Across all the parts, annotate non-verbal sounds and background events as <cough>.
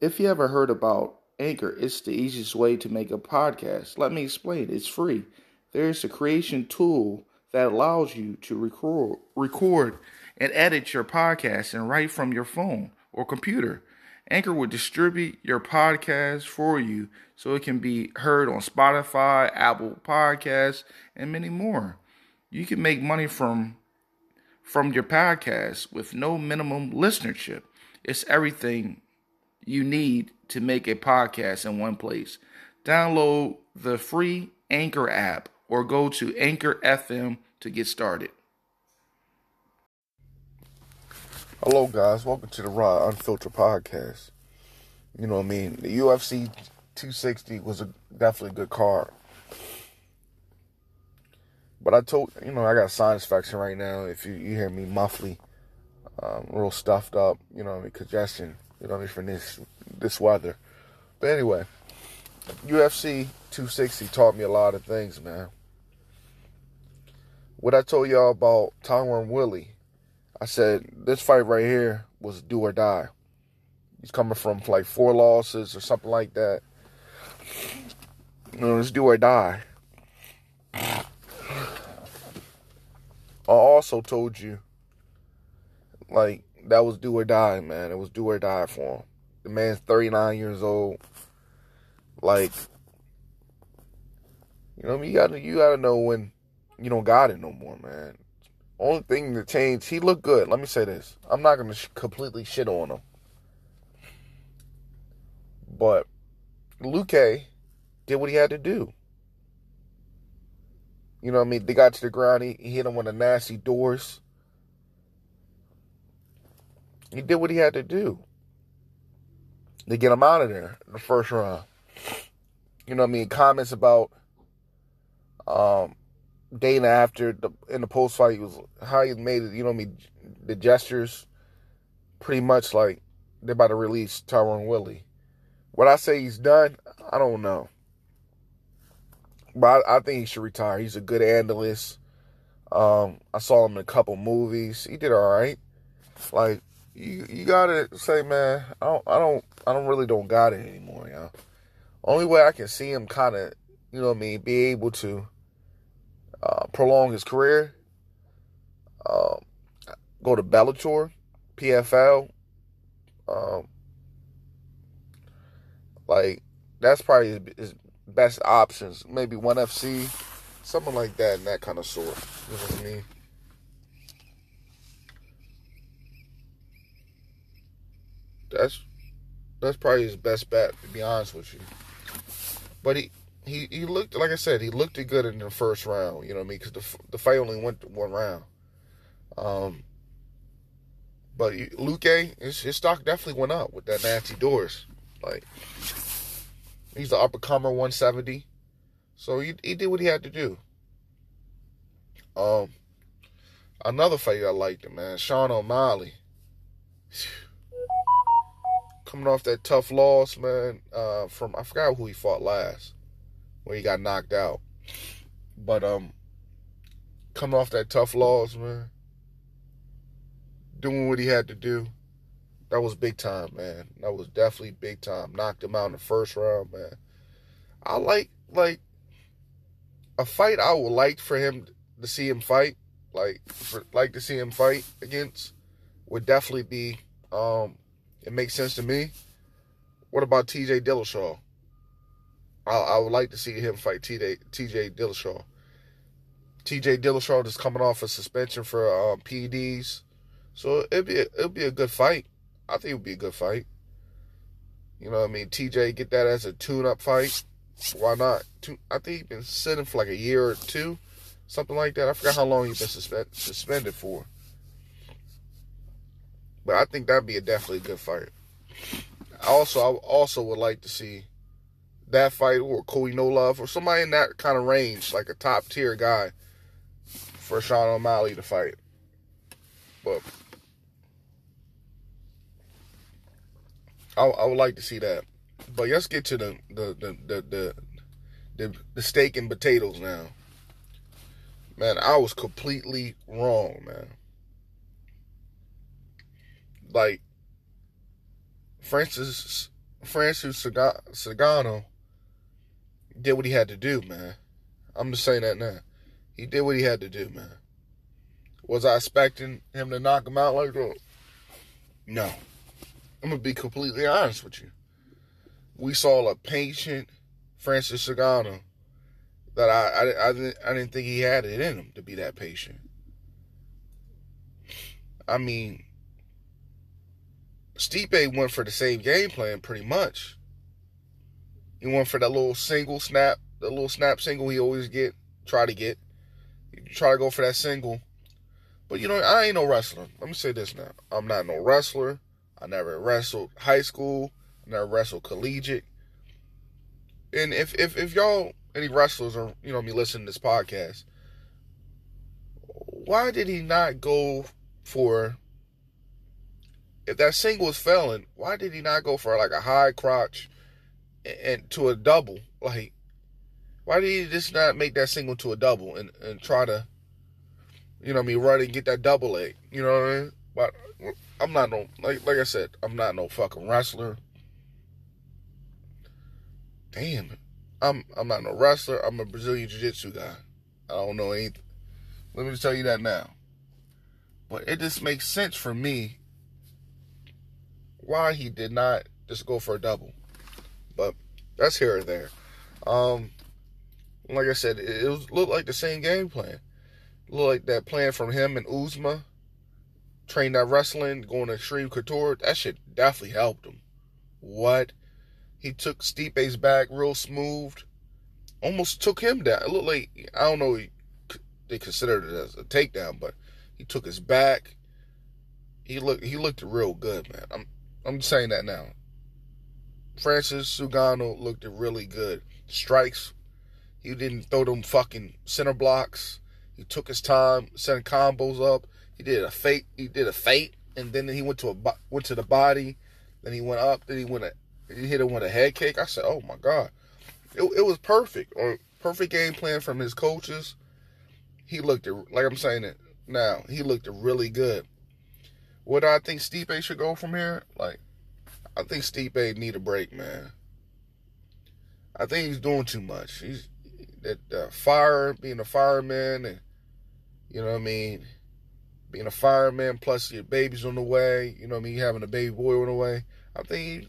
If you ever heard about Anchor, it's the easiest way to make a podcast. Let me explain. It's free. There's a creation tool that allows you to record, record and edit your podcast and write from your phone or computer. Anchor will distribute your podcast for you so it can be heard on Spotify, Apple Podcasts, and many more. You can make money from from your podcast with no minimum listenership. It's everything you need to make a podcast in one place. Download the free Anchor app or go to Anchor FM to get started. Hello, guys. Welcome to the Raw Unfiltered Podcast. You know what I mean? The UFC 260 was a definitely good card. But I told you know I got a sinus infection right now. If you, you hear me muffly, um, real stuffed up, you know, I mean, congestion, you know, I mean, from this this weather. But anyway, UFC 260 taught me a lot of things, man. What I told y'all about Tyron Woodley, I said this fight right here was do or die. He's coming from like four losses or something like that. You know, it's do or die. I also told you, like, that was do or die, man. It was do or die for him. The man's 39 years old. Like, you know, you gotta you gotta know when you don't got it no more, man. Only thing that changed, he looked good. Let me say this: I'm not gonna sh- completely shit on him, but Luque did what he had to do. You know what I mean? They got to the ground. He, he hit him with the nasty D'Arce. He did what he had to do to get him out of there in the first round. You know what I mean? Comments about um, Dana after the in the post fight he was how he made it. You know what I mean? The gestures, pretty much like they're about to release Tyron Woodley. What I say he's done, I don't know. But I, I think he should retire. He's a good analyst. Um, I saw him in a couple movies. He did all right. Like you, you gotta say, man, I don't, I don't, I don't really don't got it anymore, y'all. Only way I can see him kind of, you know what I mean, be able to uh, prolong his career, um, go to Bellator, PFL, um, like that's probably his, his best options. Maybe one FC, something like that, and that kind of sort. You know what I mean? That's that's probably his best bet, to be honest with you. But he he he looked like I said, he looked good in the first round. You know what I mean? Because the the fight only went one round. Um. But Luque, his, his stock definitely went up with that Nancy D'Arce. Like he's the upper comer 170. So he he did what he had to do. Um another fight I liked, man, Sean O'Malley. Coming off that tough loss, man, uh, from I forgot who he fought last, where he got knocked out. But um coming off that tough loss, man, doing what he had to do that was big time, man. That was definitely big time. Knocked him out in the first round, man. I like like a fight I would like for him to see him fight, like for, like to see him fight against would definitely be um it makes sense to me. What about TJ Dillashaw? I, I would like to see him fight TJ TJ Dillashaw. TJ Dillashaw is coming off a suspension for um, PEDs, so it'd be a, it'd be a good fight. I think it would be a good fight. You know what I mean? TJ get that as a tune-up fight. Why not? I think he's been sitting for like a year or two, something like that. I forgot how long he's been suspend, suspended for. But I think that'd be a definitely good fight. Also, I also would like to see that fight or Cody No Love or somebody in that kind of range, like a top tier guy, for Sean O'Malley to fight. But I, I would like to see that. But let's get to the the the the the, the, the steak and potatoes now. Man, I was completely wrong, man. Like Francis Francis Ngannou did what he had to do, man. I'm just saying that now. He did what he had to do, man. Was I expecting him to knock him out like that? No. I'm gonna be completely honest with you. We saw a patient Francis Ngannou that I, I, I, didn't, I didn't think he had it in him to be that patient. I mean, Stipe went for the same game plan pretty much. He went for that little single snap, the little snap single he always get, try to get. Try to go for that single. But you know, I ain't no wrestler. Let me say this now. I'm not no wrestler. I never wrestled high school. I never wrestled collegiate. And if if if y'all any wrestlers or you know me listening to this podcast, why did he not go for if that single was failing, why did he not go for like a high crotch and, and to a double? Like, why did he just not make that single to a double and, and try to, you know, what I mean, run and get that double leg? You know what I mean? But I'm not no like like I said, I'm not no fucking wrestler. Damn, I'm I'm not no wrestler. I'm a Brazilian jiu-jitsu guy. I don't know anything. Let me just tell you that now. But it just makes sense for me why he did not just go for a double. But that's here or there. Um, like I said, it, looked like the same game plan. It looked like that plan from him and Usman. Train that wrestling, going to Xtreme Couture. That shit definitely helped him. What? He took Stipe's back real smooth. Almost took him down. It looked like I don't know. They considered it as a takedown, but he took his back. He looked. He looked real good, man. I'm. I'm saying that now. Francis Ngannou looked really good. Strikes. He didn't throw them fucking center blocks. He took his time, sending combos up. He did a fake. He did a fake, and then he went to a went to the body. Then he went up. Then he went a he hit him with a head kick. I said, "Oh my god, it, it was perfect or perfect game plan from his coaches." He looked like I'm saying it now. He looked really good. What I think Stipe should go from here? Like, I think Stipe need a break, man. I think he's doing too much. He's that uh, fire, being a fireman, and you know what I mean, being a fireman. Plus your baby's on the way. You know what I mean, having a baby boy on the way. I think, he,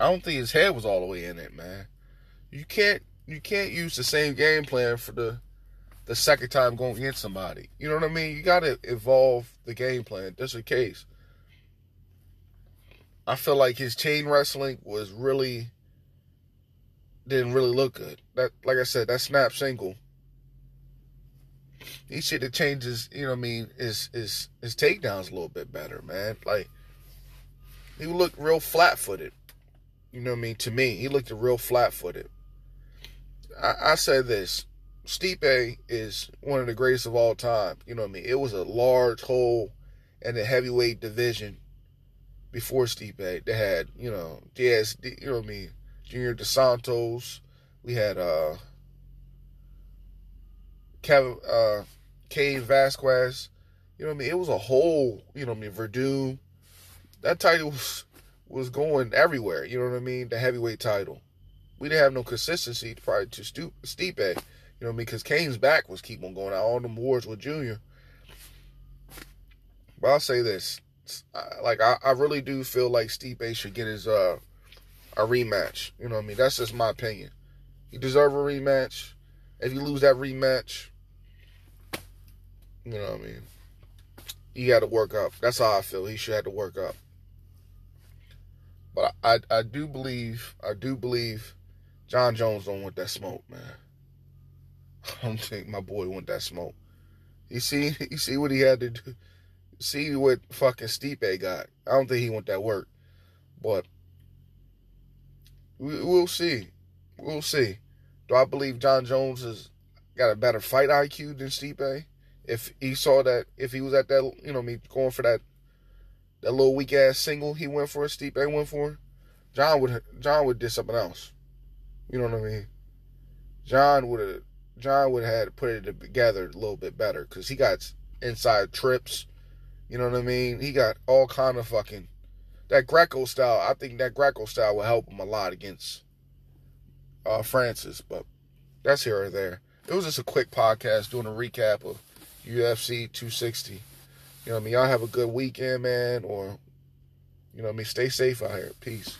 I don't think his head was all the way in it, man. You can't, you can't use the same game plan for the the second time going against somebody. You know what I mean? You got to evolve the game plan just in case. I feel like his chain wrestling was really didn't really look good. That like I said, that snap single. He should have changed his, you know what I mean, his his his takedowns a little bit better, man. Like he looked real flat footed. You know what I mean? To me, he looked real flat footed. I, I say this. Stipe is one of the greatest of all time. You know what I mean? It was a large hole in the heavyweight division before Stipe. They had, you know, Diaz, you know what I mean, Junior Dos Santos. We had uh Kevin uh Cain Velasquez. You know what I mean? It was a whole, you know what I mean, Werdum. That title was was going everywhere, you know what I mean? The heavyweight title. We didn't have no consistency prior to Stipe. You know what I mean? Because Cain's back was keep on going out. All them wars with Junior. But I'll say this. Like, I, I really do feel like Stipe should get his uh a rematch. You know what I mean? That's just my opinion. He deserves a rematch. If you lose that rematch, you know what I mean? He got to work up. That's how I feel. He should have to work up. But I, I, I do believe, I do believe Jon Jones don't want that smoke, man. I don't think my boy want that smoke. You see, <laughs> you see what he had to do. See what fucking Stipe got. I don't think he want that work, but we, will see. We'll see. Do I believe Jon Jones has got a better fight IQ than Stipe? If he saw that, if he was at that, you know, me going for that, that little weak ass single he went for, Stipe went for, Jon would Jon would do something else. You know what I mean? Jon would have Jon would have had to put it together a little bit better because he got inside trips. You know what I mean? He got all kind of fucking. that Greco style. I think that Greco style will help him a lot against uh, Francis. But that's here or there. It was just a quick podcast doing a recap of UFC 260. You know what I mean? Y'all have a good weekend, man, or you know what I mean? Stay safe out here. Peace.